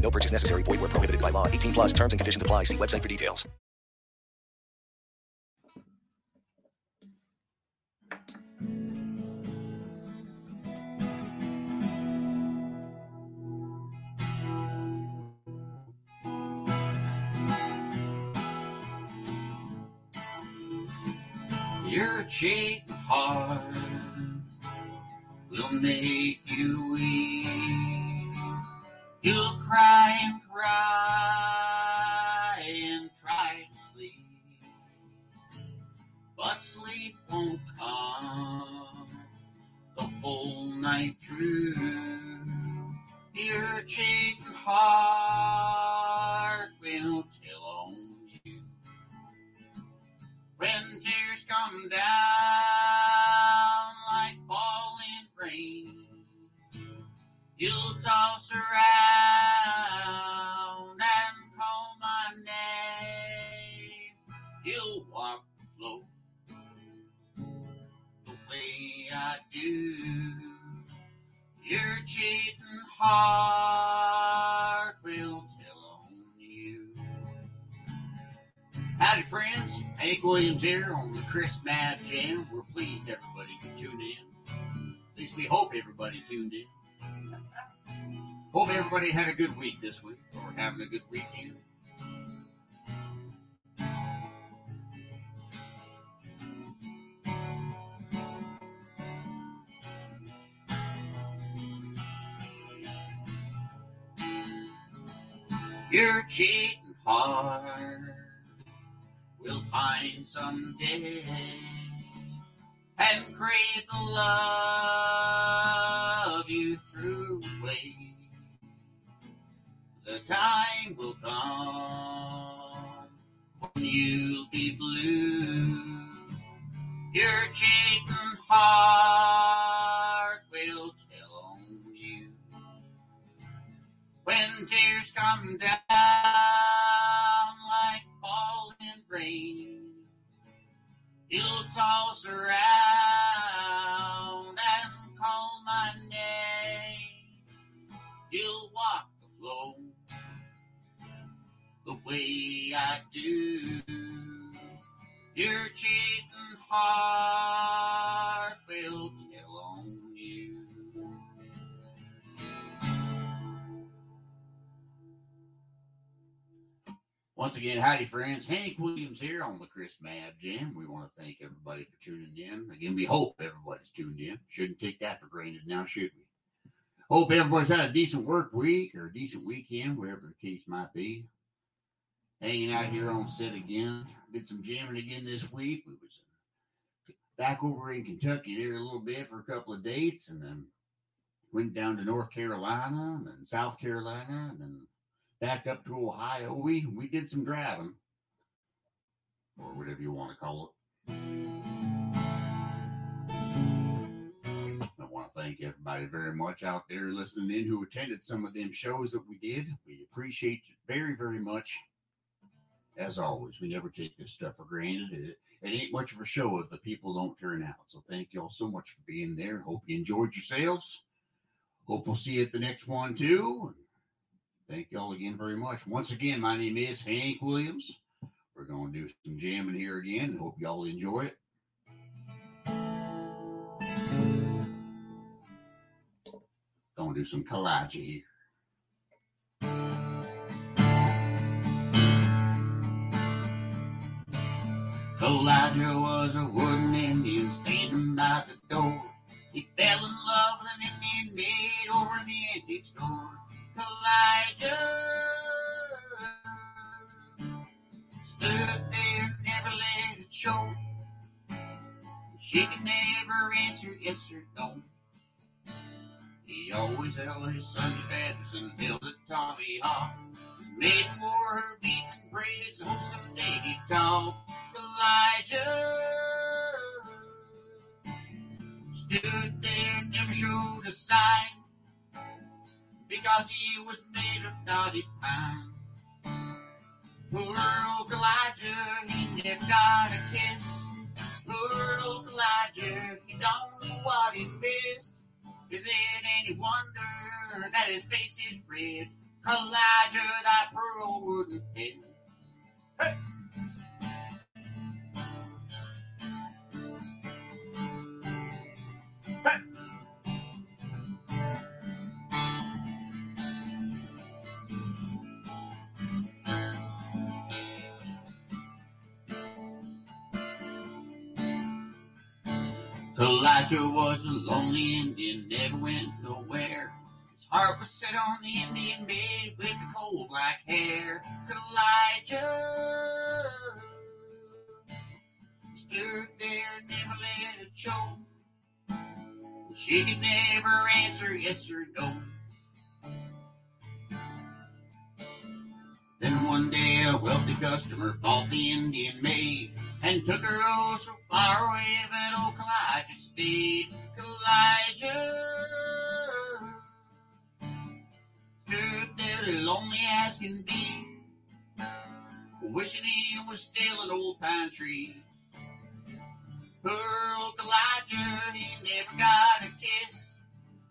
No purchase necessary. Void where prohibited by law. 18 plus terms and conditions apply. See website for details. Your cheating heart will make you weep. You'll cry and cry and try to sleep, but sleep won't come the whole night through. Your cheating heart will tell on you when tears come down You'll toss around and call my name. You'll walk the floor the way I do. Your cheating heart will tell on you. Howdy, friends. Hank Williams here on the Chris Mabb Jam. We're pleased everybody could tune in. At least we hope everybody tuned in. Hope everybody had a good week this week or having a good weekend. Your cheating heart will pine someday and crave the love threw away. The time will come when you'll be blue. Your cheating heart will tell on you when tears come down like falling rain. You'll toss around way I do. Your cheating heart will tell on you. Once again, howdy friends. Hank Williams here on the Chris Mabb Jam. We want to thank everybody for tuning in. Again, we hope everybody's tuned in. Shouldn't take that for granted now, should we? Hope everybody's had a decent work week or a decent weekend, wherever the case might be. Hanging out here on set again. Did some jamming again this week. We was back over in Kentucky there a little bit for a couple of dates and then went down to North Carolina and then South Carolina and then back up to Ohio. We we did some driving, or whatever you want to call it. I want to thank everybody very much out there listening in who attended some of them shows that we did. We appreciate you very very much. As always, we never take this stuff for granted. It, it ain't much of a show if the people don't turn out. So thank y'all so much for being there. Hope you enjoyed yourselves. Hope we'll see you at the next one too. Thank y'all again very much. Once again, my name is Hank Williams. We're going to do some jamming here again. Hope y'all enjoy it. Going to do some collage here. Elijah was a wooden Indian standing by the door. He fell in love with an Indian maid over in the antique store. Elijah stood there, never let it show. She could never answer yes or no. He always held his Sunday feathers and held a Tommy Hawk. His maiden wore her beads and braids. Hope someday talk. Elijah stood there, never showed a sign because he was made of knotty pine. Poor old Elijah, he never got a kiss. Poor old Elijah, he don't know what he missed. Is it any wonder that his face is red? Elijah, that pearl wouldn't hit. Hey! Elijah was a lonely Indian, never went nowhere. His heart was set on the Indian bed with the coal black hair. Elijah stood there, never let it show. She could never answer yes or no. Then one day a wealthy customer bought the Indian maid and took her oh so far away that old Elijah stayed. Elijah stood there lonely as can be, wishing he was still an old pine tree. Poor old Elijah, he never got a kiss.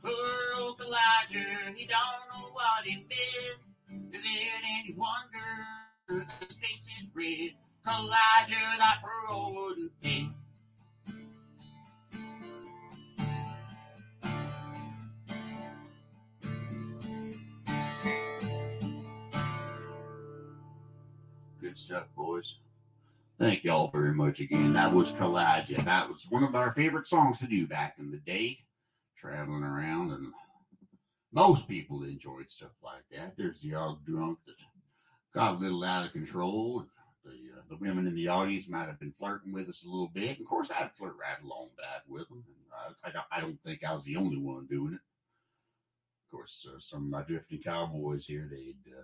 Poor old Elijah, he don't know what he missed. Is it any wonder his face is red? Elijah, that pearl wouldn't pay. Good stuff, boys. Thank y'all very much again. That was Elijah. That was one of our favorite songs to do back in the day, traveling around, and most people enjoyed stuff like that. There's the odd drunk that got a little out of control. The uh, the women in the audience might have been flirting with us a little bit. And of course, I'd flirt right along back with them. I, I, don't, I don't think I was the only one doing it. Of course, uh, some of my drifting cowboys here, they'd uh,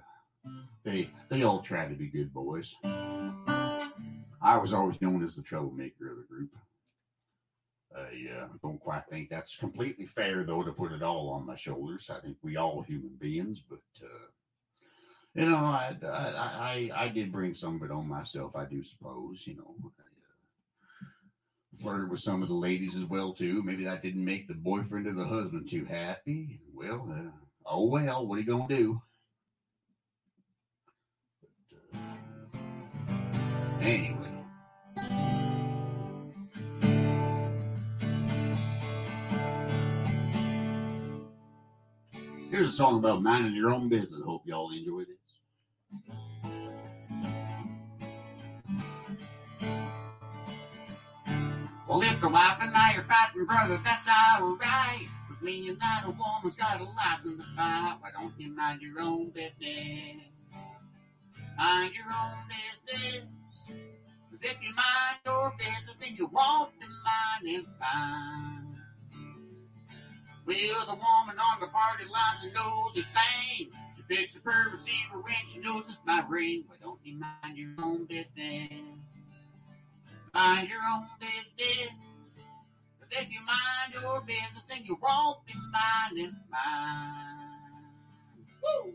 they they all tried to be good boys. I was always known as the troublemaker of the group. I uh, don't quite think that's completely fair, though, to put it all on my shoulders. I think we all human beings, but uh, you know, I, I, I I did bring some of it on myself. I do suppose. You know, I, uh, flirted with some of the ladies as well too. Maybe that didn't make the boyfriend or the husband too happy. Well, uh, oh well. What are you gonna do? Anyway. Here's a song about minding your own business. Hope y'all enjoy this. Well, if the wife and I are fighting, brother, that's alright. But me and that a woman's got a license to fight. Why don't you mind your own business? Mind your own business. If you mind your business, then you won't be minding fine. Well, the woman on the party lines and knows a thing. She picks up her receiver when she knows it's my ring. Why don't you mind your own business? Mind your own business. Cause if you mind your business, then you won't be minding mine. Woo!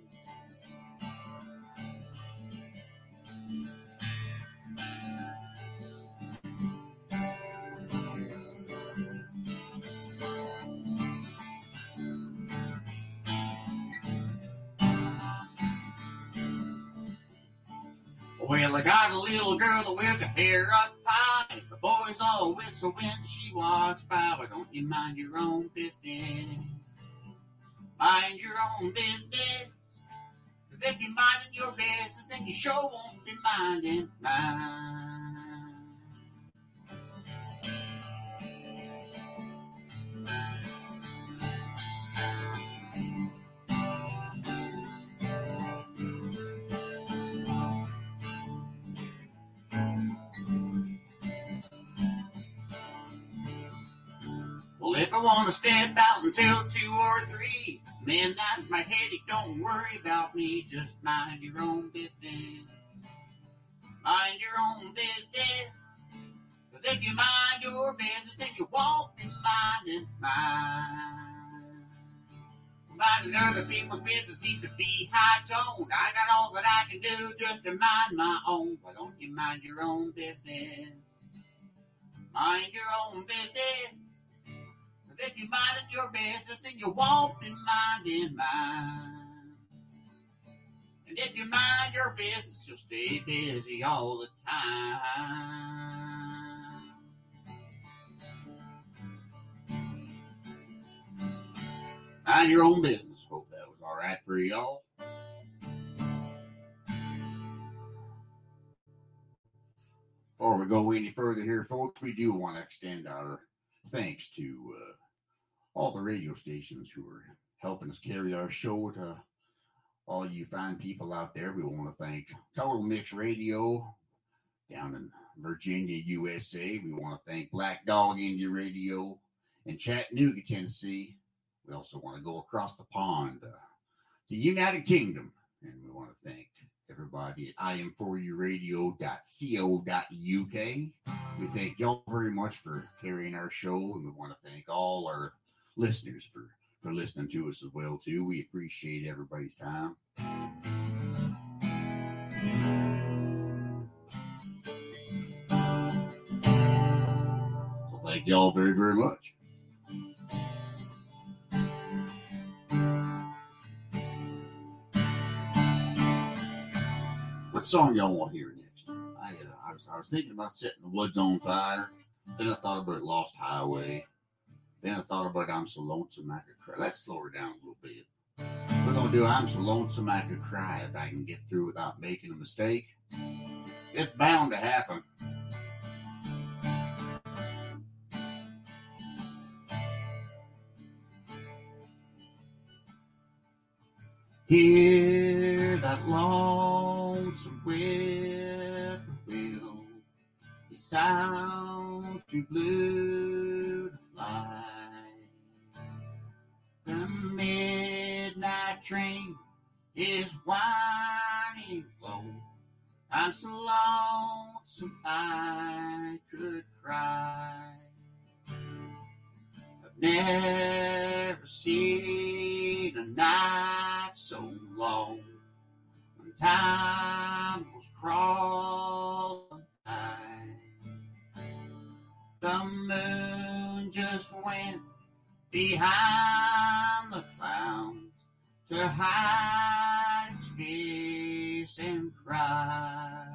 Well, I got a little girl that wears her hair up high. The boys all whistle when she walks by. Why don't you mind your own business? Mind your own business. Cause if you're minding your business, then you sure won't be minding mine. If I want to step out until two or three, man, that's my headache. Don't worry about me. Just mind your own business. mind your own business. Cause if you mind your business, then you won't be minding mine. Minding other people's business seems to be high toned. I got all that I can do just to mind my own. Why don't you mind your own business? Mind your own business. If you minded your business, then you won't be minding mine. And if you mind your business, you'll stay busy all the time. Mind your own business. Hope that was all right for y'all. Before we go any further here, folks, we do want to extend our thanks to uh, all the radio stations who are helping us carry our show to all you fine people out there. We want to thank Total Mix Radio down in Virginia, USA. We want to thank Black Dog Indie Radio in Chattanooga, Tennessee. We also want to go across the pond, uh, the United Kingdom, and we want to thank everybody at im4uradio.co.uk. We thank y'all very much for carrying our show, and we want to thank all our listeners for for listening to us as well too. We appreciate everybody's time. Thank y'all very very much. What song y'all want to hear next? I, uh, I, was, I was thinking about setting the woods on fire. Then I thought about Lost Highway. Then I thought about I'm so lonesome I could cry. Let's slow her down a little bit. We're gonna do I'm so lonesome I could cry if I can get through without making a mistake. It's bound to happen. Hear that lonesome whippoorwill. It sounds too blue midnight train is winding low. I'm so lonesome I could cry. I've never seen a night so long when time was crawling by. The moon just went behind the clouds to hide its face and cry.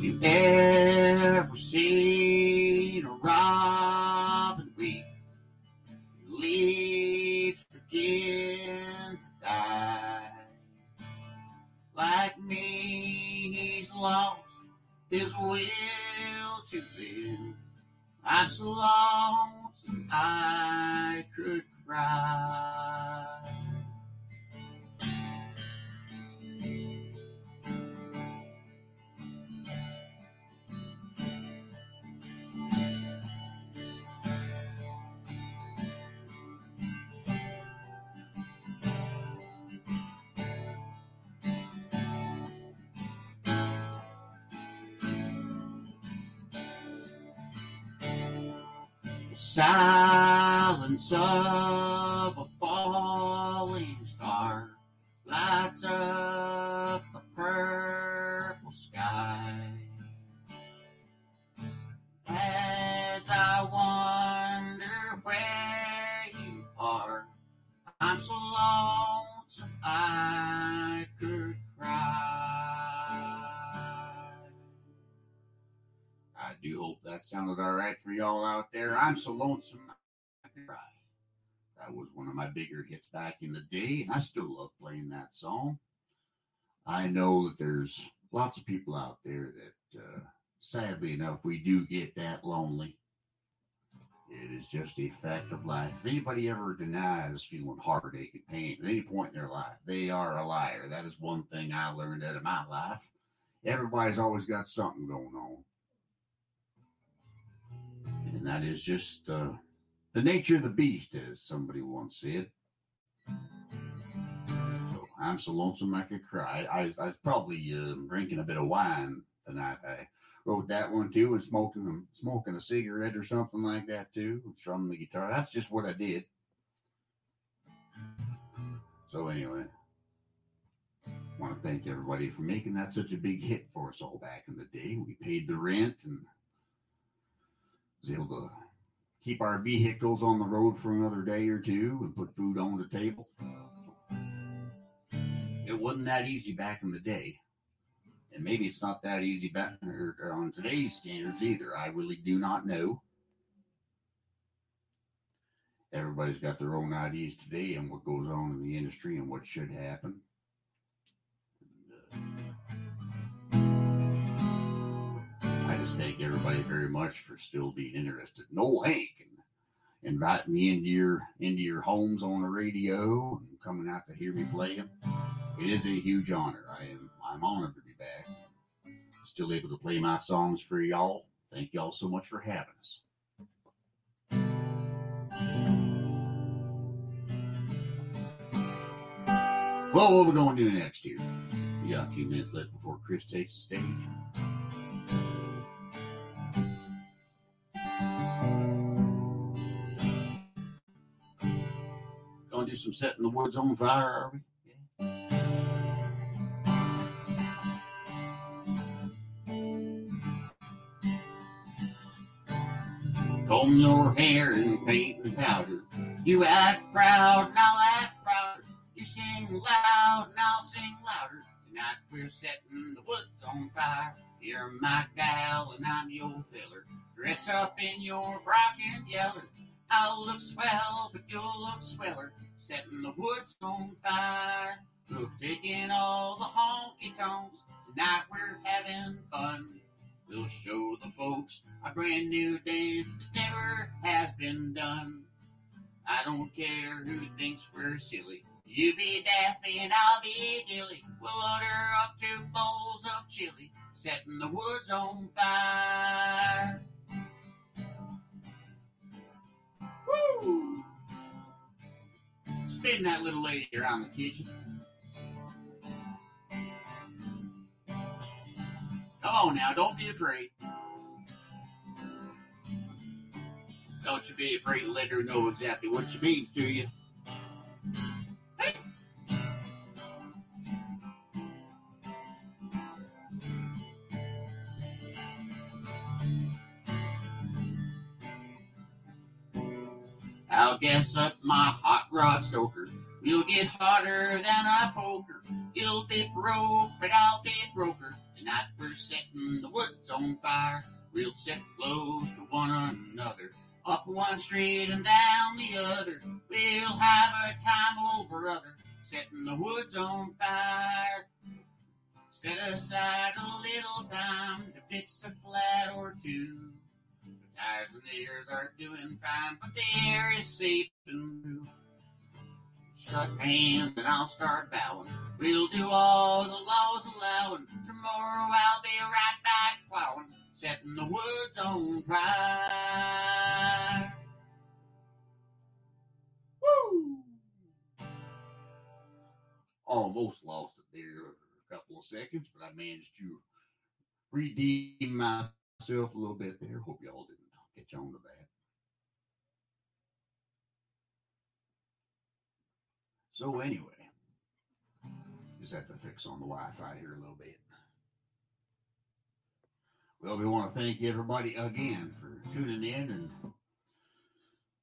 You I'm so lonesome I cry. That was one of my bigger hits back in the day, and I still love playing that song. I know that there's lots of people out there that, uh, sadly enough, we do get that lonely. It is just a fact of life. If anybody ever denies feeling heartache and pain at any point in their life, they are a liar. That is one thing I learned out of my life. Everybody's always got something going on. And that is just uh, the nature of the beast, as somebody once said. So I'm so lonesome I could cry. I, I was probably uh, drinking a bit of wine tonight. I wrote that one too, and smoking smoking a cigarette or something like that too, strumming the guitar. That's just what I did. So anyway, want to thank everybody for making that such a big hit for us all back in the day. We paid the rent and was able to keep our vehicles on the road for another day or two and put food on the table. It wasn't that easy back in the day. And maybe it's not that easy back on today's standards either. I really do not know. Everybody's got their own ideas today and what goes on in the industry and what should happen. Just thank everybody very much for still being interested. Noel Hank and inviting me into your into your homes on the radio and coming out to hear me play. It is a huge honor. I am I'm honored to be back. Still able to play my songs for y'all. Thank y'all so much for having us. Well, what are we going to do next here? We got a few minutes left before Chris takes the stage. Do some setting the woods on fire, are we? Comb your hair and paint and powder. You act proud and I'll act prouder. You sing loud and I'll sing louder. Tonight we're setting the woods on fire. You're my gal and I'm your filler. Dress up in your frock and yeller. I'll look swell, but you'll look sweller. Setting the woods on fire. We're taking all the honky tonks. Tonight we're having fun. We'll show the folks a brand new dance that never has been done. I don't care who thinks we're silly. You be Daffy and I'll be Dilly. We'll order up two bowls of chili, setting the woods on fire. Woo! Spin that little lady around the kitchen. Come on now, don't be afraid. Don't you be afraid to let her know exactly what she means to you. I'll up my hot rod stoker. We'll get hotter than a poker. You'll be broke, but I'll be broker. Tonight we're setting the woods on fire. We'll sit close to one another. Up one street and down the other. We'll have a time, old brother. Setting the woods on fire. Set aside a little time to fix a flat or two. Tires and ears are doing fine, but the air is seeping through. Shut hands and I'll start bowing. We'll do all the laws allowing. Tomorrow I'll be right back plowing, setting the woods on fire. Woo! Almost lost it there a couple of seconds, but I managed to redeem myself a little bit there. Hope y'all didn't catch on to that. So anyway, just have to fix on the Wi-Fi here a little bit. Well, we want to thank everybody again for tuning in and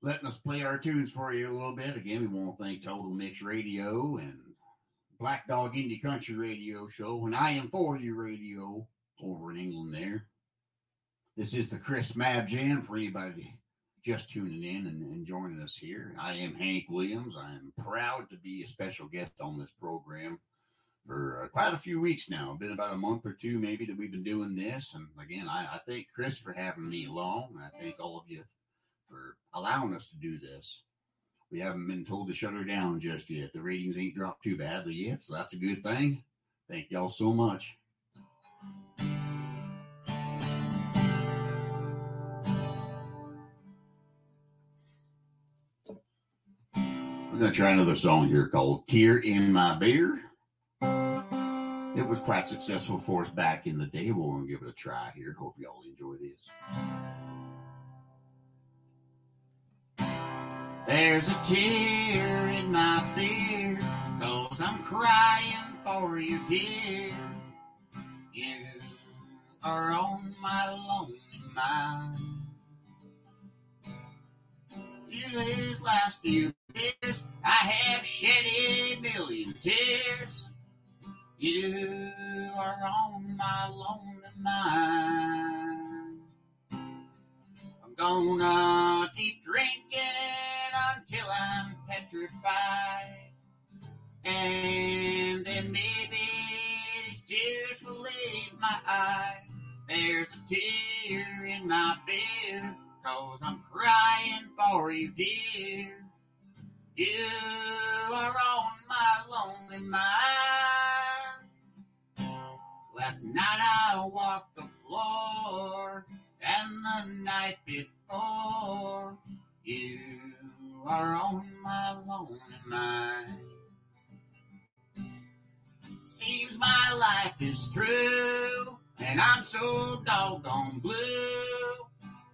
letting us play our tunes for you a little bit. Again, we want to thank Total Mix Radio and Black Dog Indie Country Radio Show and I Am For You Radio over in England there. This is the Chris Mabb Jam for anybody just tuning in and, and, joining us here. I am Hank Williams. I am proud to be a special guest on this program for uh, quite a few weeks now. Been about a month or two, maybe, that we've been doing this. And again, I, I thank Chris for having me along. And I thank all of you for allowing us to do this. We haven't been told to shut her down just yet. The ratings ain't dropped too badly yet, so that's a good thing. Thank y'all so much. I'm going to try another song here called Tear in My Beer. It was quite successful for us back in the day. We're going to give it a try here. Hope y'all enjoy this. There's a tear in my beer, cause I'm crying for you, dear. You are on my lonely mind. These last few years, I have shed a million tears. You are on my lonely mind. I'm gonna keep drinking until I'm petrified. And then maybe these tears will leave my eyes. There's a tear in my beer, cause I'm crying for you, dear. You are on my lonely mind. Last night I walked the floor, and the night before, you are on my lonely mind. Seems my life is through, and I'm so doggone blue.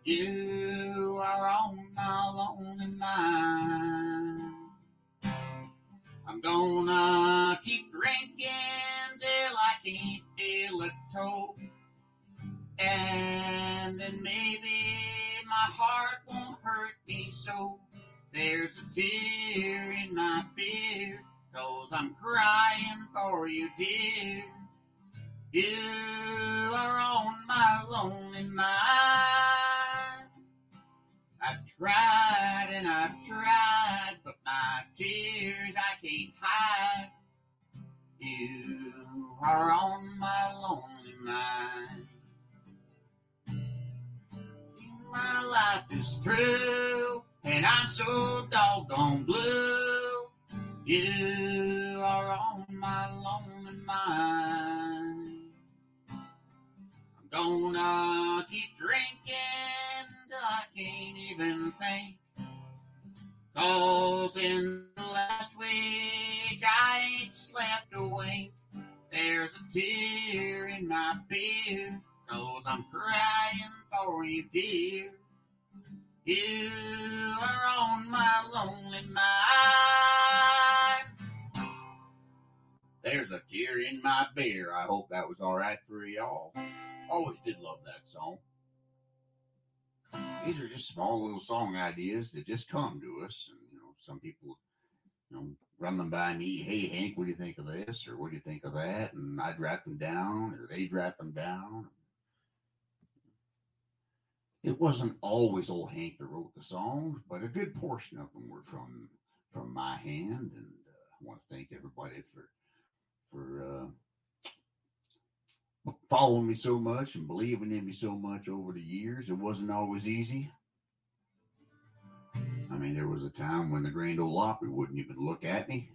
You are on my lonely mind. I'm gonna keep drinking till I can't feel a toe. And then maybe my heart won't hurt me so. There's a tear in my beer, cause I'm crying for you, dear. You are on my lonely mind. I've tried and I've tried, but my tears I can't hide. You are on my lonely mind. My life is through, and I'm so doggone blue. You are on my lonely mind. I'm gonna keep drinking I can't even think. Cause in the last week I ain't slept a wink. There's a tear in my beer, cause I'm crying for you, dear. You are on my lonely mind. There's a tear in my beer. I hope that was all right for y'all. Always did love that song. These are just small little song ideas that just come to us. And, you know, some people, you know, run them by me. Hey, Hank, what do you think of this? Or what do you think of that? And I'd write them down or they'd write them down. It wasn't always old Hank that wrote the songs, but a good portion of them were from from my hand. And uh, I want to thank everybody for for uh, following me so much and believing in me so much over the years. It wasn't always easy. I mean, there was a time when the Grand Ole Opry wouldn't even look at me.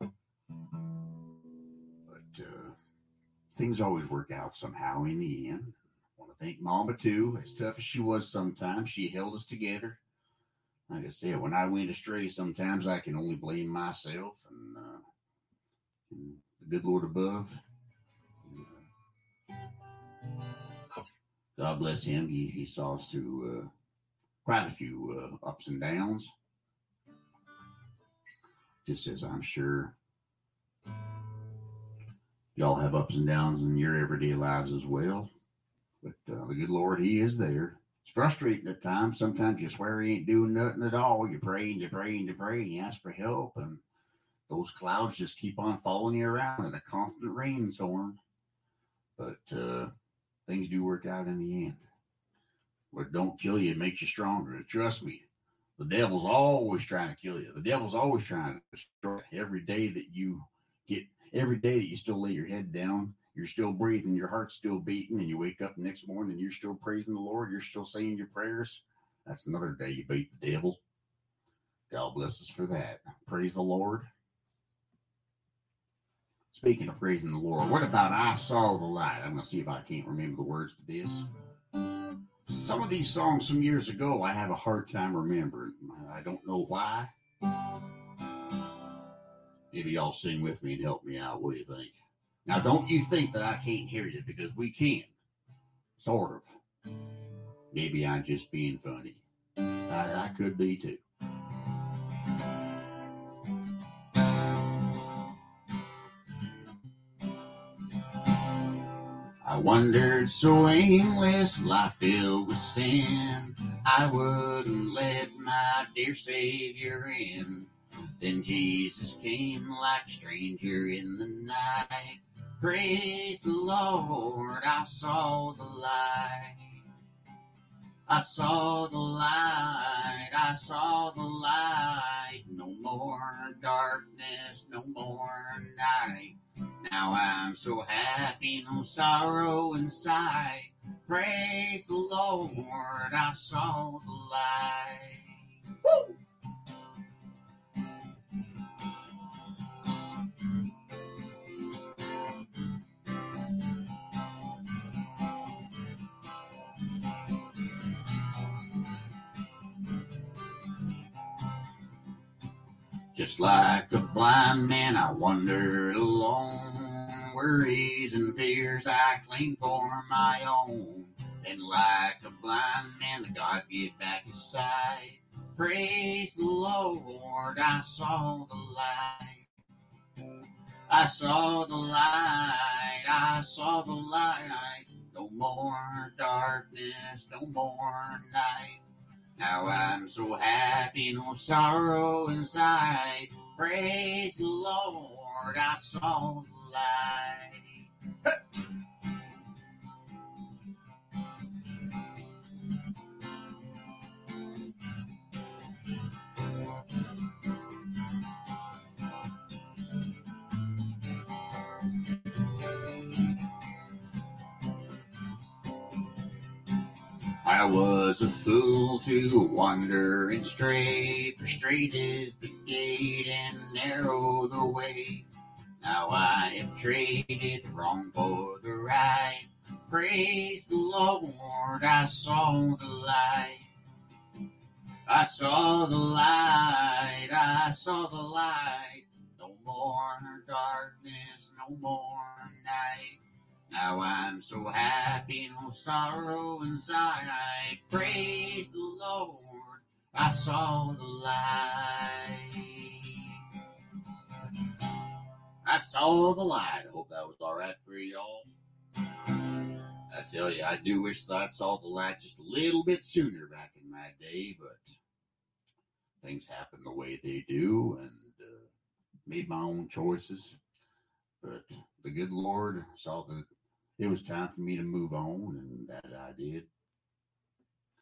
But uh, things always work out somehow in the end. I want to thank Mama too. As tough as she was sometimes, she held us together. Like I said, when I went astray, sometimes I can only blame myself and, uh, and the good Lord above. God bless him. He, he saw us through uh, quite a few uh, ups and downs. Just as I'm sure y'all have ups and downs in your everyday lives as well. But uh, the good Lord, He is there. It's frustrating at times. Sometimes you swear He ain't doing nothing at all. You pray and you pray and you pray and you ask for help, and those clouds just keep on following you around in a constant rainstorm. But uh, things do work out in the end. What don't kill you, it makes you stronger. Trust me, the devil's always trying to kill you. The devil's always trying to destroy you. every day that you get, every day that you still lay your head down, you're still breathing, your heart's still beating, and you wake up next morning and you're still praising the Lord, you're still saying your prayers. That's another day you beat the devil. God bless us for that. Praise the Lord. Speaking of praising the Lord, what about I Saw the Light? I'm going to see if I can't remember the words to this. Some of these songs some years ago, I have a hard time remembering. I don't know why. Maybe y'all sing with me and help me out. What do you think? Now, don't you think that I can't hear you because we can. Sort of. Maybe I'm just being funny. I, I could be too. I wandered so aimless, life filled with sin. I wouldn't let my dear Savior in. Then Jesus came like stranger in the night. Praise the Lord, I saw the light. I saw the light, I saw the light. No more darkness, no more night. Now I'm so happy, no sorrow inside. Praise the Lord, I saw the light. Woo! Just like a blind man, I wandered alone. Worries and fears I claimed for my own. Then, like a blind man, the God gave back his sight. Praise the Lord, I saw the light. I saw the light, I saw the light. No more darkness, no more night. Now I'm so happy, no sorrow inside. Praise the Lord, I saw the light. I was a fool to wander and stray, for straight is the gate and narrow the way. Now I have traded wrong for the right. Praise the Lord, I saw the light. I saw the light, I saw the light. No more darkness, no more night. Now I'm so happy, no sorrow inside. I praise the Lord. I saw the light. I saw the light. I hope that was all right for y'all. I tell you, I do wish that I saw the light just a little bit sooner back in my day, but things happen the way they do, and uh, made my own choices. But the good Lord saw that it was time for me to move on, and that I did.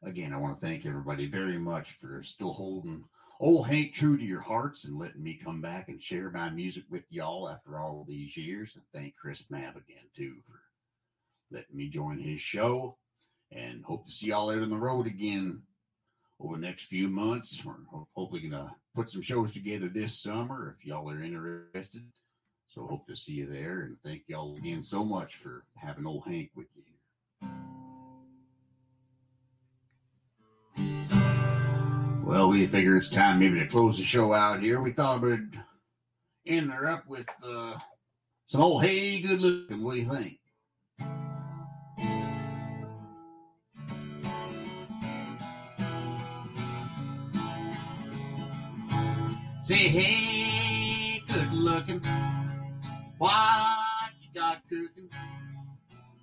Again, I want to thank everybody very much for still holding old Hank true to your hearts and letting me come back and share my music with y'all after all these years. And thank Chris Mabb again, too, for letting me join his show. And hope to see y'all out on the road again over the next few months. We're hopefully going to put some shows together this summer if y'all are interested. So hope to see you there and thank y'all again so much for having old Hank with you here. Well, we figure it's time maybe to close the show out here. We thought we'd end her up with uh, some old hey, good looking. What do you think? Say hey, good looking. What you got cooking?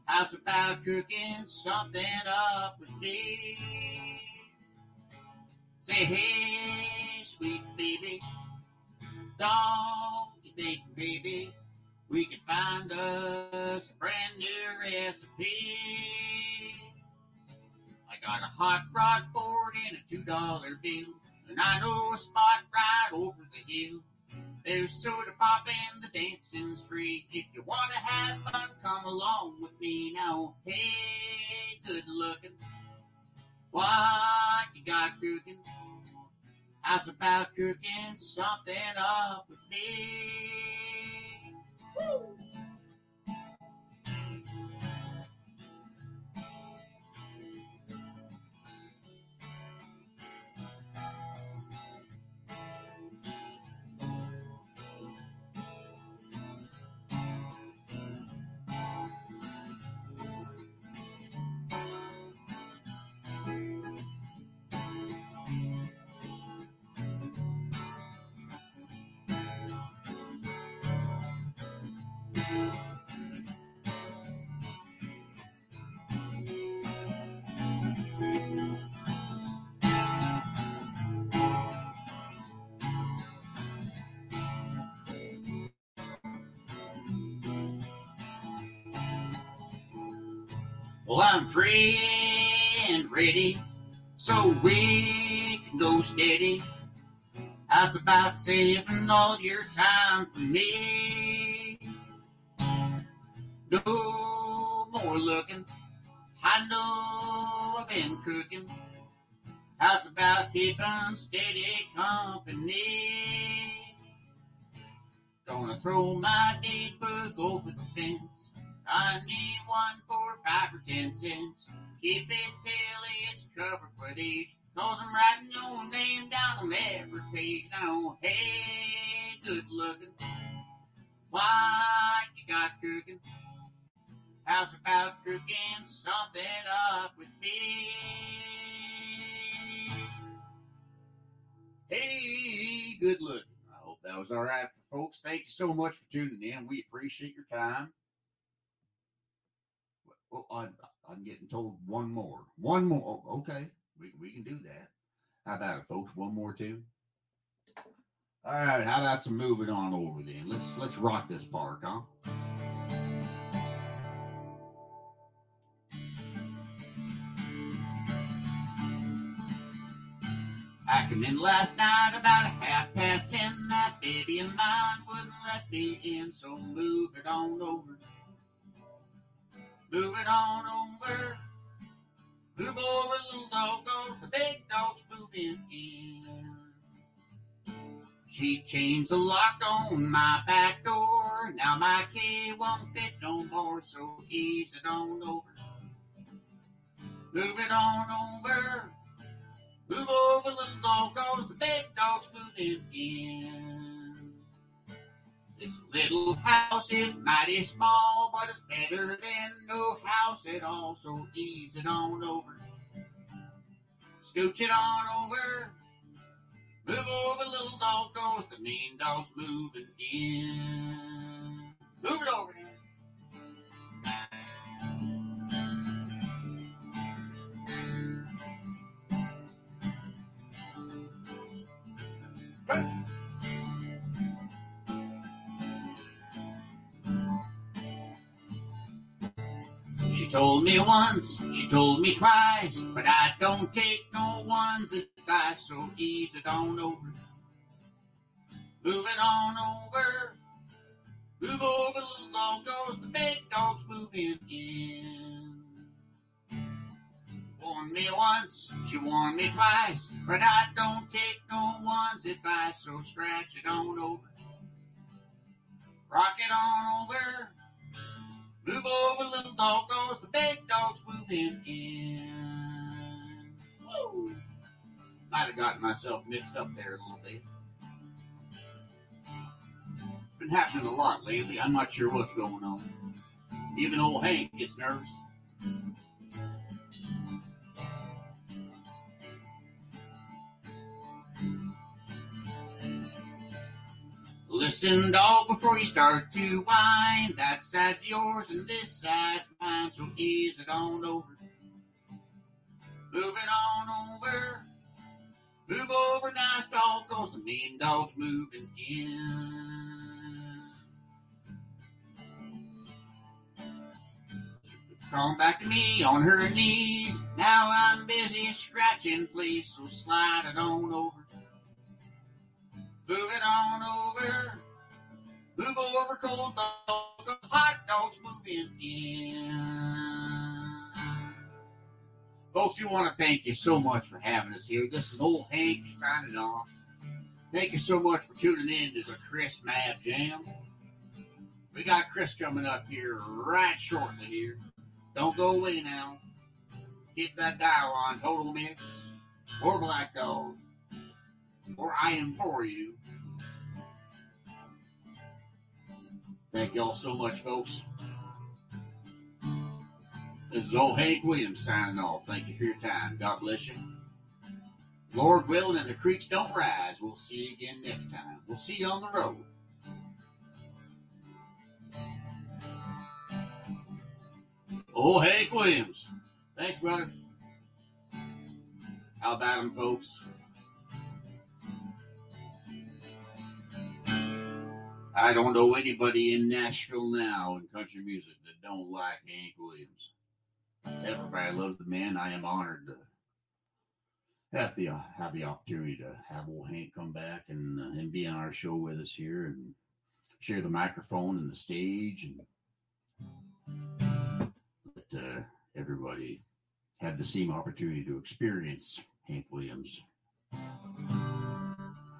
How's about cooking something up with me? Say, hey, sweet baby, don't you think, baby, we can find us a brand new recipe? I got a hot rod Ford and a two dollar bill, and I know a spot right over the hill. There's soda pop and the dancing's free. If you want to have fun, come along with me now. Hey, good looking. what you got cooking? How's about cooking something up with me? Woo! Well, I'm free and ready, so we can go steady. How's about saving all your time for me? No more looking. I know I've been cooking. How's about keeping steady company? Gonna throw my date book over the fence. I need one for five or ten cents. Keep it till it's covered with each. Cause I'm writing your name down on every page. Now, hey, good looking. What you got cooking? How's about cooking something up with me? Hey, good looking. I hope that was all right for folks. Thank you so much for tuning in. We appreciate your time. Well, I'm, I'm getting told one more. One more. Oh, okay. We, we can do that. How about it, folks? One more, too? All right. How about some moving on over then? Let's let's rock this park, huh? I came in last night about a half past ten. That baby of mine wouldn't let me in, so move it on over. Move it on over. Move over, little dog goes. The big dog's moving in. She changed the lock on my back door. Now my key won't fit no more, so ease it on over. Move it on over. Move over, little dog goes. The big dog's moving in. This little house is mighty small, but it's better than no house at all. So ease it on over. Scooch it on over. Move over, little dog goes. The mean dog's moving in. Move it over told me once, she told me twice, but I don't take no one's advice, so ease it on over. Move it on over. Move over, little dog goes, the big dog's moving in. Warned me once, she warned me twice, but I don't take no one's advice, so scratch it on over. Rock it on over. Move over, little dog goes, the big dog's moving in. Woo! Might have gotten myself mixed up there a little bit. Been happening a lot lately. I'm not sure what's going on. Even old Hank gets nervous. Listen, dog, before you start to whine. That side's yours and this side's mine, so ease it on over. Move it on over. Move over, nice dog, cause the mean dog's moving in. Crawling back to me on her knees. Now I'm busy scratching, please, so slide it on over. Move it on over. Move over, cold dog. Hot dogs moving in. Folks, we want to thank you so much for having us here. This is old Hank signing off. Thank you so much for tuning in to the Chris Mabb Jam. We got Chris coming up here right shortly here. Don't go away now. Keep that dial on Total Mix or Black Dog or I Am For You. Thank y'all so much, folks. This is old Hank Williams signing off. Thank you for your time. God bless you. Lord willing, and the creeks don't rise. We'll see you again next time. We'll see you on the road. Oh, Hank Williams. Thanks, brother. How about him, folks? I don't know anybody in Nashville now in country music that don't like Hank Williams. Everybody loves the man. I am honored to have the uh, have the opportunity to have old Hank come back and uh, and be on our show with us here and share the microphone and the stage and let uh, everybody have the same opportunity to experience Hank Williams.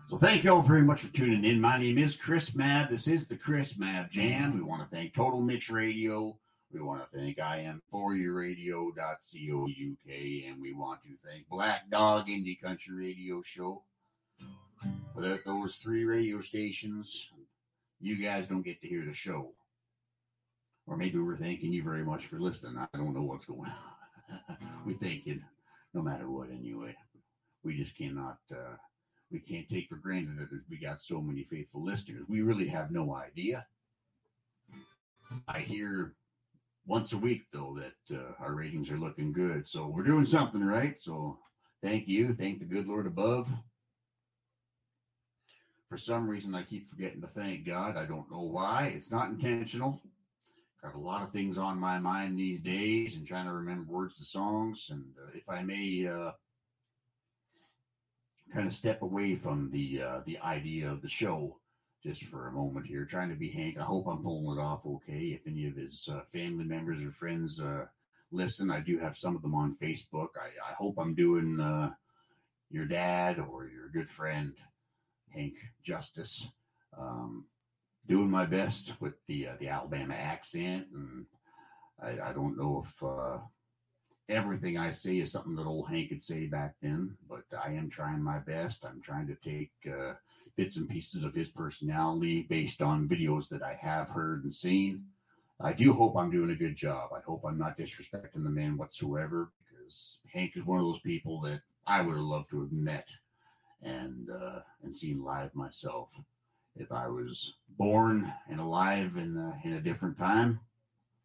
So thank you all very much for tuning in. My name is Chris Mabb. This is the Chris Mabb Jam. We want to thank Total Mix Radio. We want to thank I am for you radio.co.uk and we want to thank Black Dog Indie Country Radio Show. Without those three radio stations, you guys don't get to hear the show. Or maybe we're thanking you very much for listening. I don't know what's going on. we thank you no matter what anyway. We just cannot uh, we can't take for granted that we got so many faithful listeners. We really have no idea. I hear once a week though that uh, our ratings are looking good, so we're doing something right. So thank you, thank the good Lord above. For some reason, I keep forgetting to thank God. I don't know why. It's not intentional. I got a lot of things on my mind these days, and trying to remember words to songs. And uh, if I may. Uh, kind of step away from the uh, the idea of the show just for a moment here, trying to be Hank. I hope I'm pulling it off okay. If any of his uh, family members or friends uh, listen, I do have some of them on Facebook. I, I hope I'm doing uh, your dad or your good friend Hank justice. Um, doing my best with the uh, the Alabama accent, and I, I don't know if uh, everything I say is something that old Hank could say back then, but I am trying my best. I'm trying to take uh, bits and pieces of his personality based on videos that I have heard and seen. I do hope I'm doing a good job. I hope I'm not disrespecting the man whatsoever because Hank is one of those people that I would have loved to have met and uh, and seen live myself if I was born and alive in in a different time.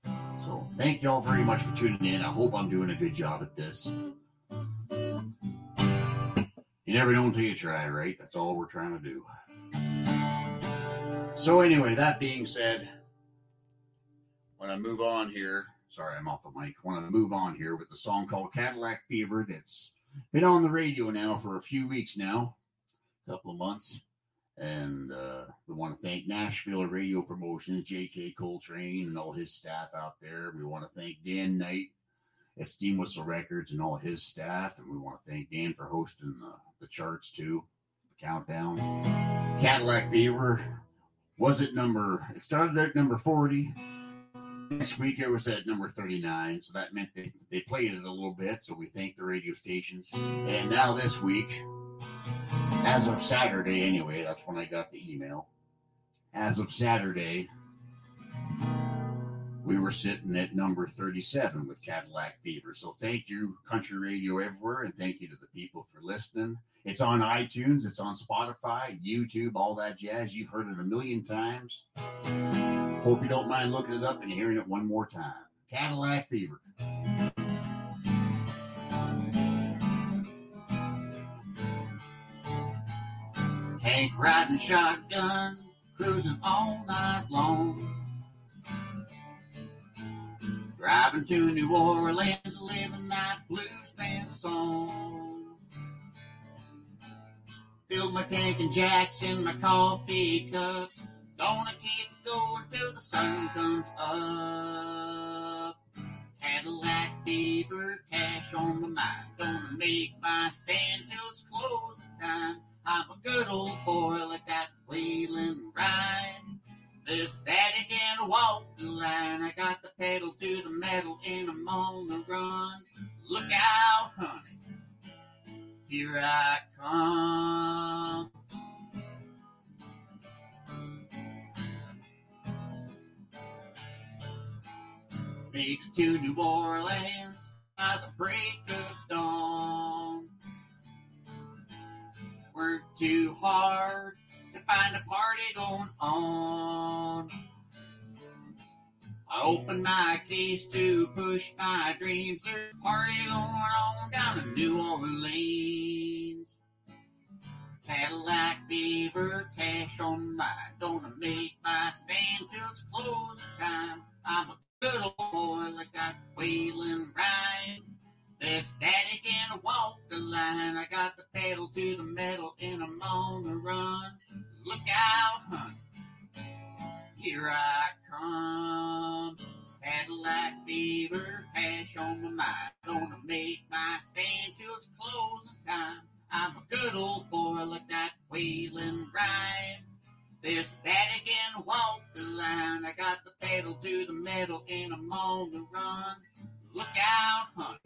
So thank y'all very much for tuning in. I hope I'm doing a good job at this. You never know until you try, right? That's all we're trying to do. So anyway, that being said, when I move on here, sorry, I'm off the mic. When I move on here with the song called Cadillac Fever that's been on the radio now for a few weeks now, a couple of months. And uh, we want to thank Nashville Radio Promotions, J.K. Coltrane, and all his staff out there. We want to thank Dan Knight at Steam Whistle Records and all his staff. And we want to thank Dan for hosting the, the charts too, the countdown. Cadillac Fever was it number, it started at number 40. Next week it was at number 39. So that meant they, they played it a little bit. So we thank the radio stations. And now this week, as of Saturday, anyway, that's when I got the email. As of Saturday, we were sitting at number 37 with Cadillac Fever. So thank you, Country Radio Everywhere, and thank you to the people for listening. It's on iTunes, it's on Spotify, YouTube, all that jazz. You've heard it a million times. Hope you don't mind looking it up and hearing it one more time. Cadillac Fever. Hank riding shotgun, cruising all night long. Driving to New Orleans, living that blues band song. Filled my tank and jacks in my coffee cup. Gonna keep going till the sun comes up. Cadillac fever, cash on my mind. Gonna make my stand till it's closing time. I'm a good old boy like that wheeling ride. This daddy can walk the line. I got the pedal to the metal and I'm on the run. Look out, honey. Here I come. Made it to New Orleans by the break of dawn. Worked too hard to find a party going on. I open my case to push my dreams. There's a party going on down in New Orleans. Cadillac Fever, cash on my gonna make my stand till it's closing time. I'm a good old boy like that wheeling ride. This daddy can walk the line. I got the pedal to the metal and I'm on the run. Look out, honey. Here I come. Cadillac Fever, cash on my mind. Gonna make my stand till it's closing time. I'm a good old boy like that wheeling ride. This daddy can walk the line. I got the pedal to the metal and I'm on the run. Look out, honey.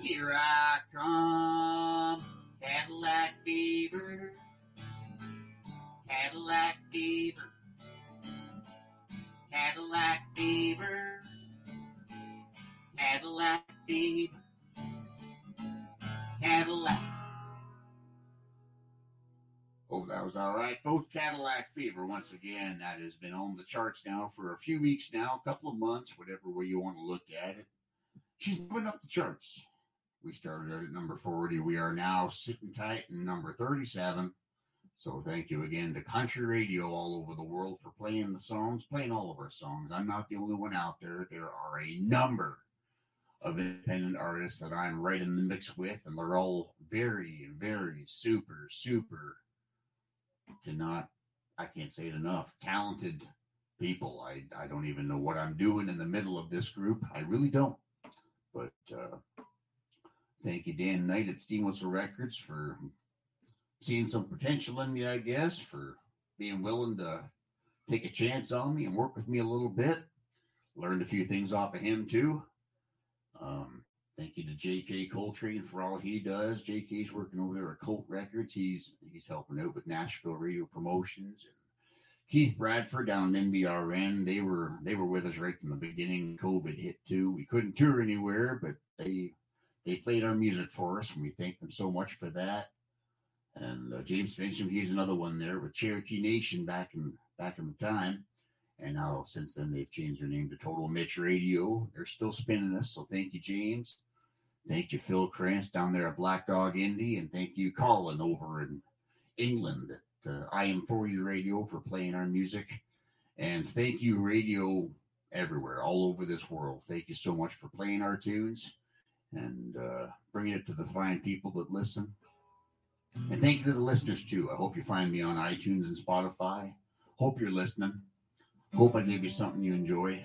Here I come. Cadillac Fever. Cadillac Fever. Cadillac Fever. Cadillac Fever. Cadillac. Oh, that was all right, folks. Cadillac Fever, once again, that has been on the charts now for a few weeks now, a couple of months, whatever way you want to look at it. She's moving up the charts. We started out at number 40. We are now sitting tight in number 37. So thank you again to country radio all over the world for playing the songs, playing all of our songs. I'm not the only one out there. There are a number of independent artists that I'm right in the mix with, and they're all very, very super, super cannot I can't say it enough. Talented people. I I don't even know what I'm doing in the middle of this group. I really don't. But uh, thank you, Dan Knight at Steam Whistle Records, for seeing some potential in me, I guess, for being willing to take a chance on me and work with me a little bit. Learned a few things off of him too. Um, thank you to J.K. Coltrane for all he does. J.K.'s working over there at Colt Records. He's he's helping out with Nashville Radio Promotions and Keith Bradford down in NBRN. They were they were with us right from the beginning. COVID hit too. We couldn't tour anywhere, but they they played our music for us, and we thank them so much for that. And uh, James Fincham, he's another one there with Cherokee Nation back in back in the time. And now since then they've changed their name to Total Mix Radio. They're still spinning us, so thank you, James. Thank you, Phil Krantz down there at Black Dog Indie, and thank you, Colin over in England at uh, I Am For You Radio for playing our music. And thank you, radio everywhere, all over this world. Thank you so much for playing our tunes and uh, bringing it to the fine people that listen. And thank you to the listeners too. I hope you find me on iTunes and Spotify. Hope you're listening. Hope I gave you something you enjoy.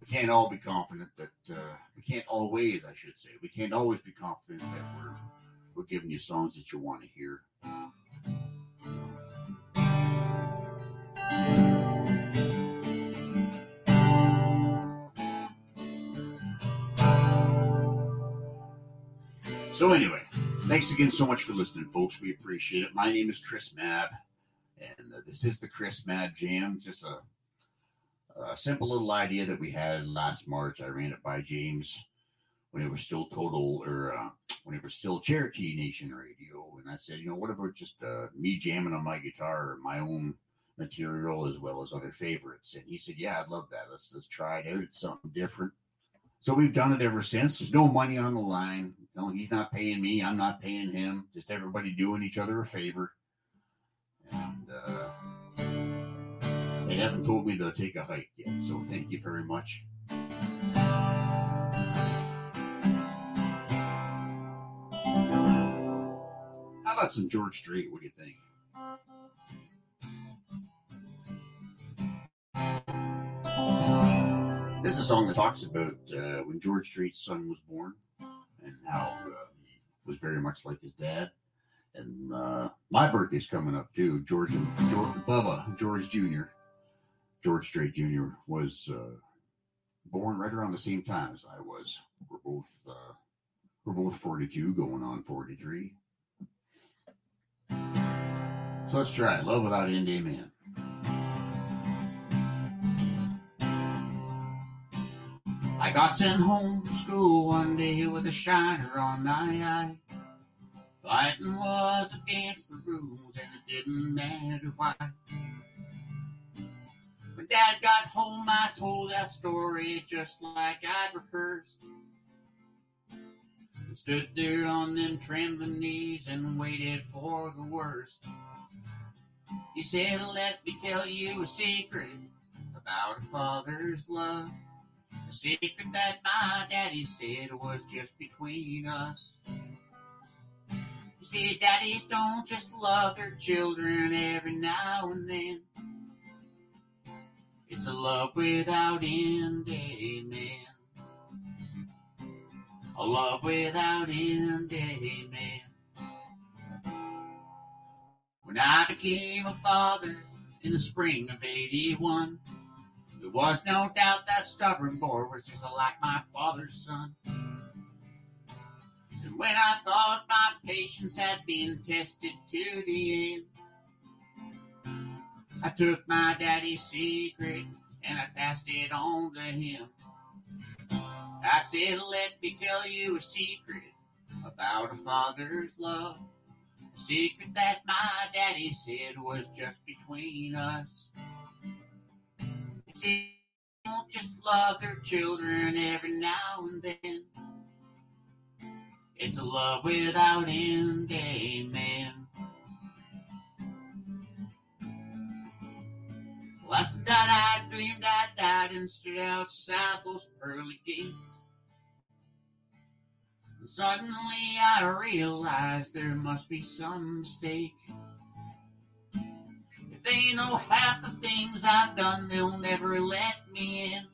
We can't all be confident that uh, we can't always, I should say, we can't always be confident that we're we're giving you songs that you want to hear. So anyway, thanks again so much for listening, folks. We appreciate it. My name is Chris Mabb, and uh, this is the Chris Mabb Jam. Just a, a simple little idea that we had last March. I ran it by James when it was still total, or uh, when it was still Cherokee Nation Radio, and I said, you know, what about just uh, me jamming on my guitar, my own material as well as other favorites? And he said, yeah, I'd love that. Let's let's try it out. It's something different. So we've done it ever since. There's no money on the line. No, he's not paying me. I'm not paying him. Just everybody doing each other a favor. And uh, they haven't told me to take a hike yet. So thank you very much. How about some George Strait? What do you think? This is a song that talks about uh, when George Strait's son was born how uh, he was very much like his dad. And uh, my birthday's coming up too. George George, Bubba George Jr. George Strait Jr. was uh, born right around the same time as I was. We're both uh, we're both 42, going on 43. So let's try. Love without end, amen. I got sent home from school one day with a shiner on my eye. Fighting was against the rules and it didn't matter why. When Dad got home, I told that story just like I'd rehearsed. And stood there on them trembling knees and waited for the worst. He said, Let me tell you a secret about a father's love. A secret that my daddy said was just between us. You see, daddies don't just love their children every now and then. It's a love without end, amen. A love without end, amen. When I became a father in the spring of 81, there was no doubt that stubborn boy was just like my father's son. And when I thought my patience had been tested to the end, I took my daddy's secret and I passed it on to him. I said, let me tell you a secret about a father's love. A secret that my daddy said was just between us. They don't just love their children every now and then. It's a love without end, amen. Last night I dreamed I died and stood outside those pearly gates. And suddenly I realized there must be some mistake. They know half the things I've done, they'll never let me in.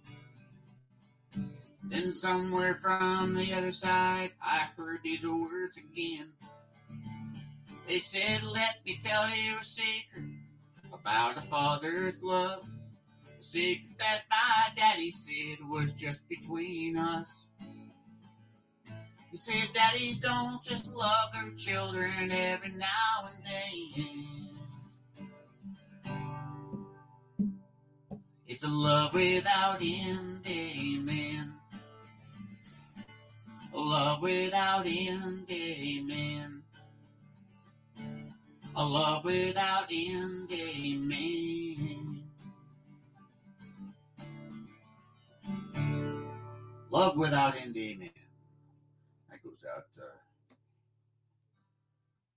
Then somewhere from the other side, I heard these words again. They said, Let me tell you a secret about a father's love. A secret that my daddy said was just between us. He said, Daddies don't just love their children every now and then. It's a love without end, amen. A love without end, amen. A love without end, amen. Love without end, amen. That goes out to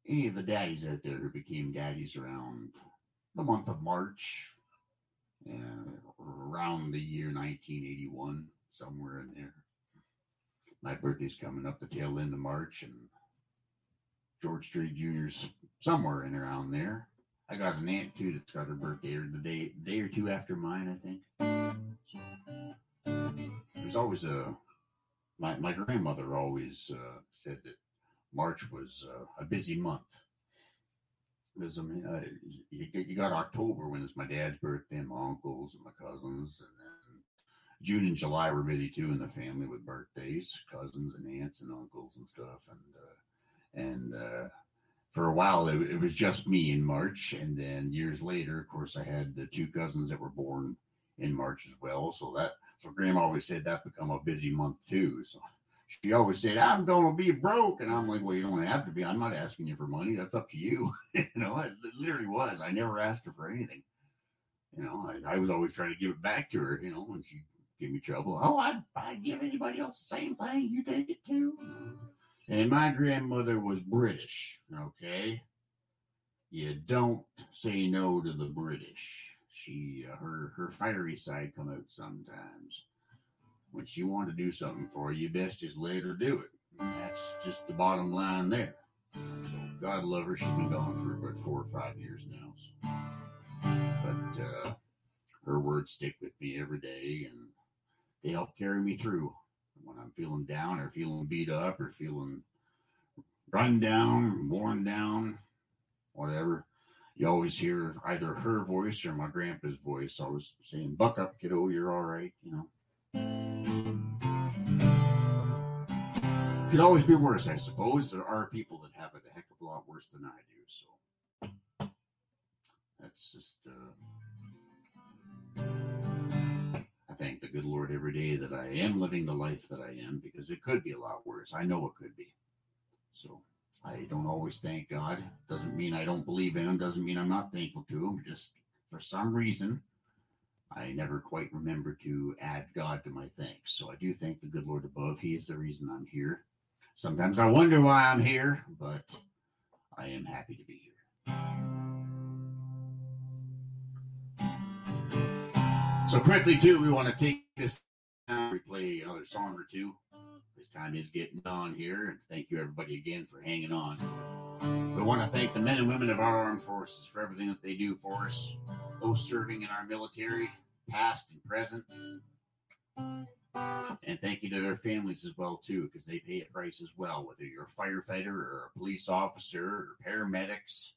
any of the daddies out there who became daddies around the month of March, uh, around the year 1981, somewhere in there. My birthday's coming up the tail end of March, and George Strait Jr.'s somewhere in around there. I got an aunt too that's got her birthday or the day day or two after mine, I think. There's always a my my grandmother always uh, said that March was uh, a busy month. Because I mean, uh, you, you got October when it's my dad's birthday, and my uncles and my cousins, and then June and July were busy too in the family with birthdays, cousins and aunts and uncles and stuff, and uh, and uh, for a while it, it was just me in March, and then years later, of course, I had the two cousins that were born in March as well. So that so Grandma always said that become a busy month too. So she always said, "I'm going to be broke," and I'm like, "Well, you don't have to be. I'm not asking you for money. That's up to you." you know, it literally was. I never asked her for anything. You know, I, I was always trying to give it back to her. You know, when she gave me trouble, oh, I'd, I'd give anybody else the same thing. You take it too. And my grandmother was British. Okay, you don't say no to the British. She uh, her her fiery side come out sometimes. When she want to do something for you, you best just let her do it. That's just the bottom line there. So God love her. She's been gone for about four or five years now. So. But uh, her words stick with me every day, and they help carry me through when I'm feeling down or feeling beat up or feeling run down, worn down, whatever. You always hear either her voice or my grandpa's voice always saying, Buck up, kiddo, you're all right, you know. Could always be worse, I suppose. There are people that have it a heck of a lot worse than I do, so that's just uh I thank the good Lord every day that I am living the life that I am because it could be a lot worse. I know it could be. So I don't always thank God. Doesn't mean I don't believe in Him. Doesn't mean I'm not thankful to Him. Just for some reason, I never quite remember to add God to my thanks. So I do thank the good Lord above. He is the reason I'm here. Sometimes I wonder why I'm here, but I am happy to be here. So quickly, too, we want to take this time to play another song or two. This time is getting on here, and thank you everybody again for hanging on. We want to thank the men and women of our armed forces for everything that they do for us, those serving in our military, past and present. And thank you to their families as well too, because they pay a price as well, whether you're a firefighter or a police officer or paramedics,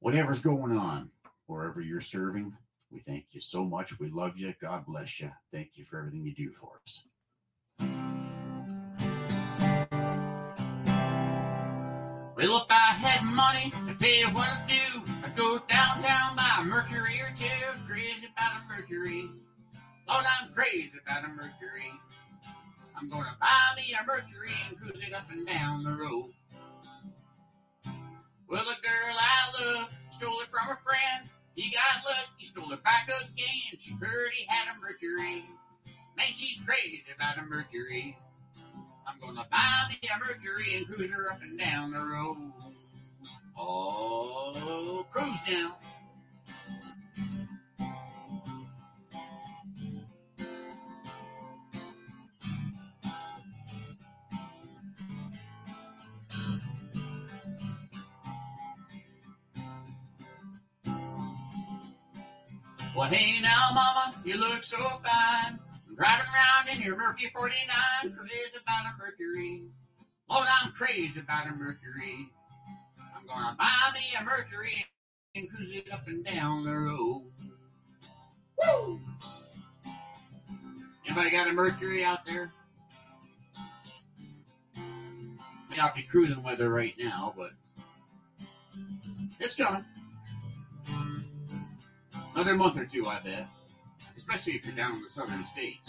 whatever's going on, wherever you're serving. We thank you so much. We love you. God bless you. Thank you for everything you do for us. Well, if I had money, I'd tell you what I'd do. I'd go downtown, buy a Mercury or two. Crazy about a Mercury. Lord, I'm crazy about a Mercury. I'm gonna buy me a Mercury and cruise it up and down the road. Well, the girl I love stole it from a friend. He got lucky, stole it back again. She heard he had a Mercury. Man, she's crazy about a Mercury. I'm gonna buy me a Mercury and cruise her up and down the road. Oh, cruise down. Well, hey now, mama, you look so fine. I'm Driving around in your Mercury 49, crazy about a Mercury. Lord, I'm crazy about a Mercury. I'm gonna buy me a Mercury and cruise it up and down the road. Woo! Anybody got a Mercury out there? May not be cruising weather right now, but it's coming. Another month or two, I bet. Especially if you're down in the southern states.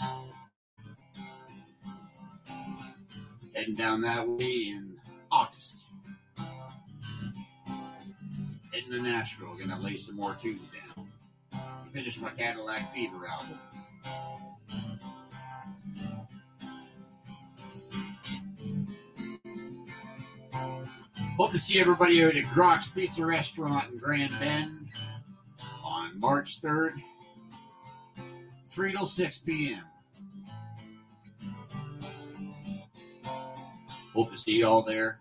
Heading down that way in August. Heading to Nashville, gonna lay some more tunes down. Finish my Cadillac Fever album. Hope to see everybody out at Grok's Pizza Restaurant in Grand Bend March 3rd, 3 till 6 p.m. Hope to see you all there.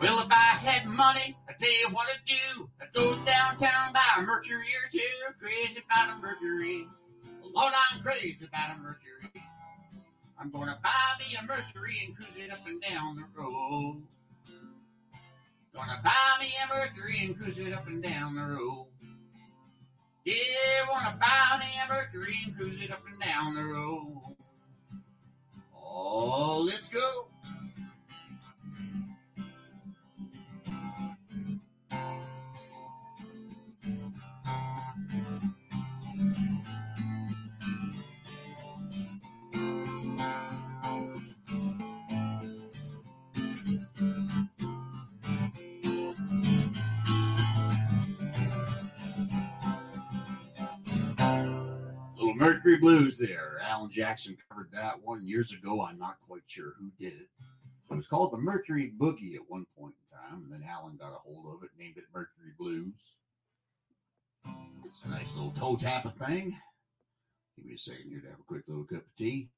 Well, if I had money, I'd tell you what I'd do. I'd go downtown, buy a Mercury or two. Crazy about a Mercury. Lord, I'm crazy about a Mercury. I'm gonna buy me a Mercury and cruise it up and down the road. Gonna buy me a Mercury and cruise it up and down the road. Yeah, wanna buy me a Mercury and cruise it up and down the road. Oh, let's go. Mercury Blues there. Alan Jackson covered that one years ago. I'm not quite sure who did it. It was called the Mercury Boogie at one point in time, and then Alan got a hold of it, named it Mercury Blues. It's a nice little toe tap thing. Give me a second here to have a quick little cup of tea.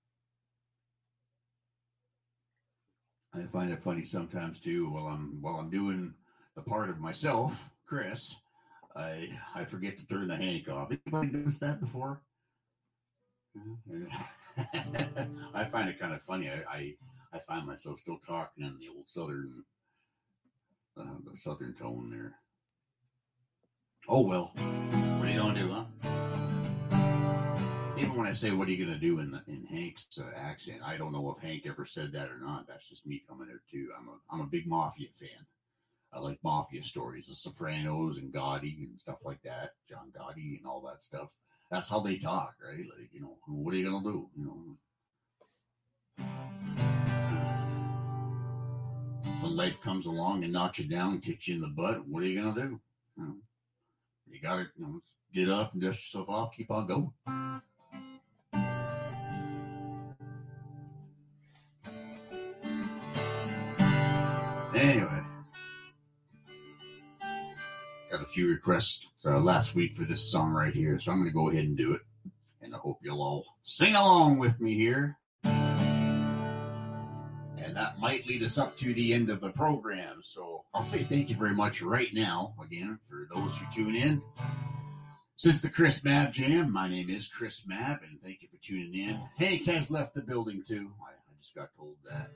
I find it funny sometimes too while I'm while I'm doing the part of myself, Chris. I I forget to turn the Hank off. Anybody noticed that before? I find it kind of funny. I, I, I find myself still talking in the old southern uh, the southern tone there. Oh well, what are you gonna do, huh? Even when I say "What are you gonna do" in the, in Hank's uh, accent, I don't know if Hank ever said that or not. That's just me coming there too. I'm a I'm a big mafia fan. I like mafia stories, The Sopranos and Gotti and stuff like that, John Gotti and all that stuff. That's how they talk, right? Like, you know, what are you gonna do? You know. When life comes along and knocks you down, kicks you in the butt, what are you gonna do? You, know, you gotta you know, get up and dust yourself off, keep on going. Anyway, got a few requests uh, last week for this song right here, so I'm going to go ahead and do it. And I hope you'll all sing along with me here. And that might lead us up to the end of the program. So I'll say thank you very much right now, again, for those who tune in. Since the Chris Mabb Jam, my name is Chris Mabb, and thank you for tuning in. Hank has left the building too. I, I just got told that.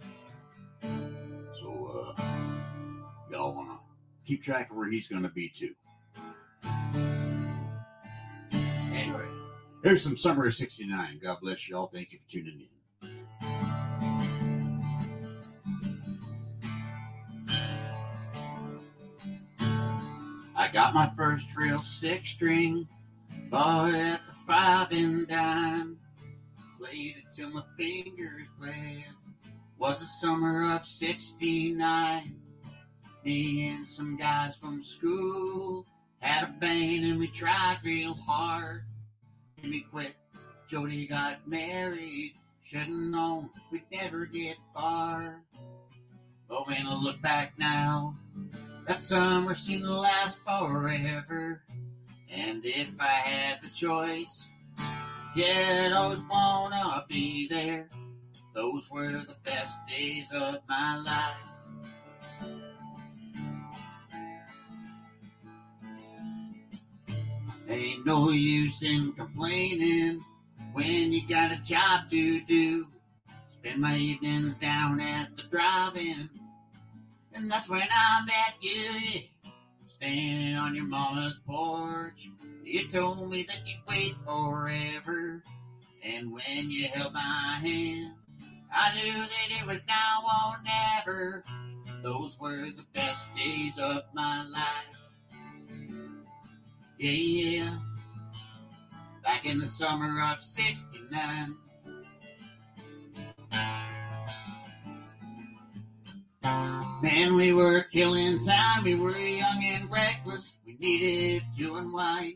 So, uh, y'all want to keep track of where he's going to be too. Anyway, here's some Summer of 69. God bless y'all. Thank you for tuning in. I got my first real six string, bought at the five and dime, played it till my fingers bled. Was the summer of 69. Me and some guys from school had a band and we tried real hard. And we quit. Jody got married. Shouldn't known we'd never get far. But when I look back now, that summer seemed to last forever. And if I had the choice, yeah, I'd always wanna be there. Those were the best days of my life. Ain't no use in complaining when you got a job to do. Spend my evenings down at the drive-in, and that's when I met you. Standing on your mama's porch, you told me that you'd wait forever, and when you held my hand, I knew that it was now or never. Those were the best days of my life. Yeah, yeah. Back in the summer of 69. Man, we were killing time. We were young and reckless. We needed you and white.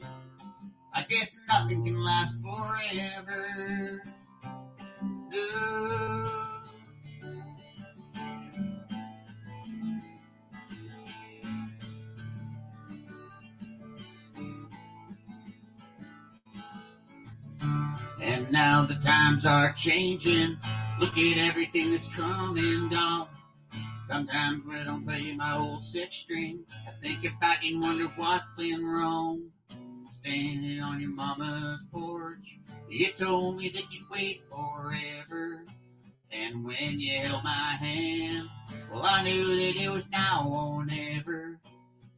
I guess nothing can last forever. No. Now the times are changing. Look at everything that's and gone. Sometimes when I don't play my old six string, I think about and wonder what went wrong. Standing on your mama's porch, you told me that you'd wait forever. And when you held my hand, well, I knew that it was now or never.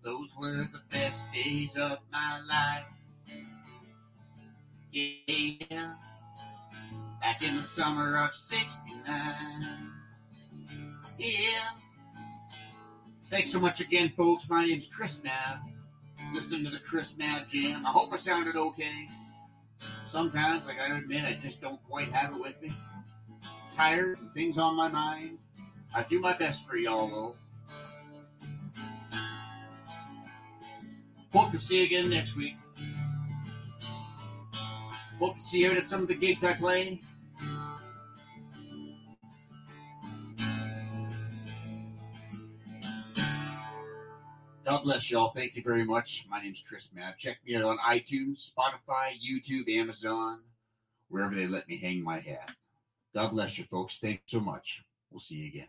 Those were the best days of my life. Yeah, back in the summer of 69. Yeah. Thanks so much again, folks. My name's Chris Mabb. Listening to the Chris Mabb Jam. I hope I sounded okay. Sometimes, like I admit, I just don't quite have it with me. Tired and things on my mind. I do my best for y'all, though. Hope to see you again next week. Hope to see you at some of the gigs I play. God bless y'all. Thank you very much. My name's Chris Mabb. Check me out on iTunes, Spotify, YouTube, Amazon, wherever they let me hang my hat. God bless you, folks. Thanks so much. We'll see you again.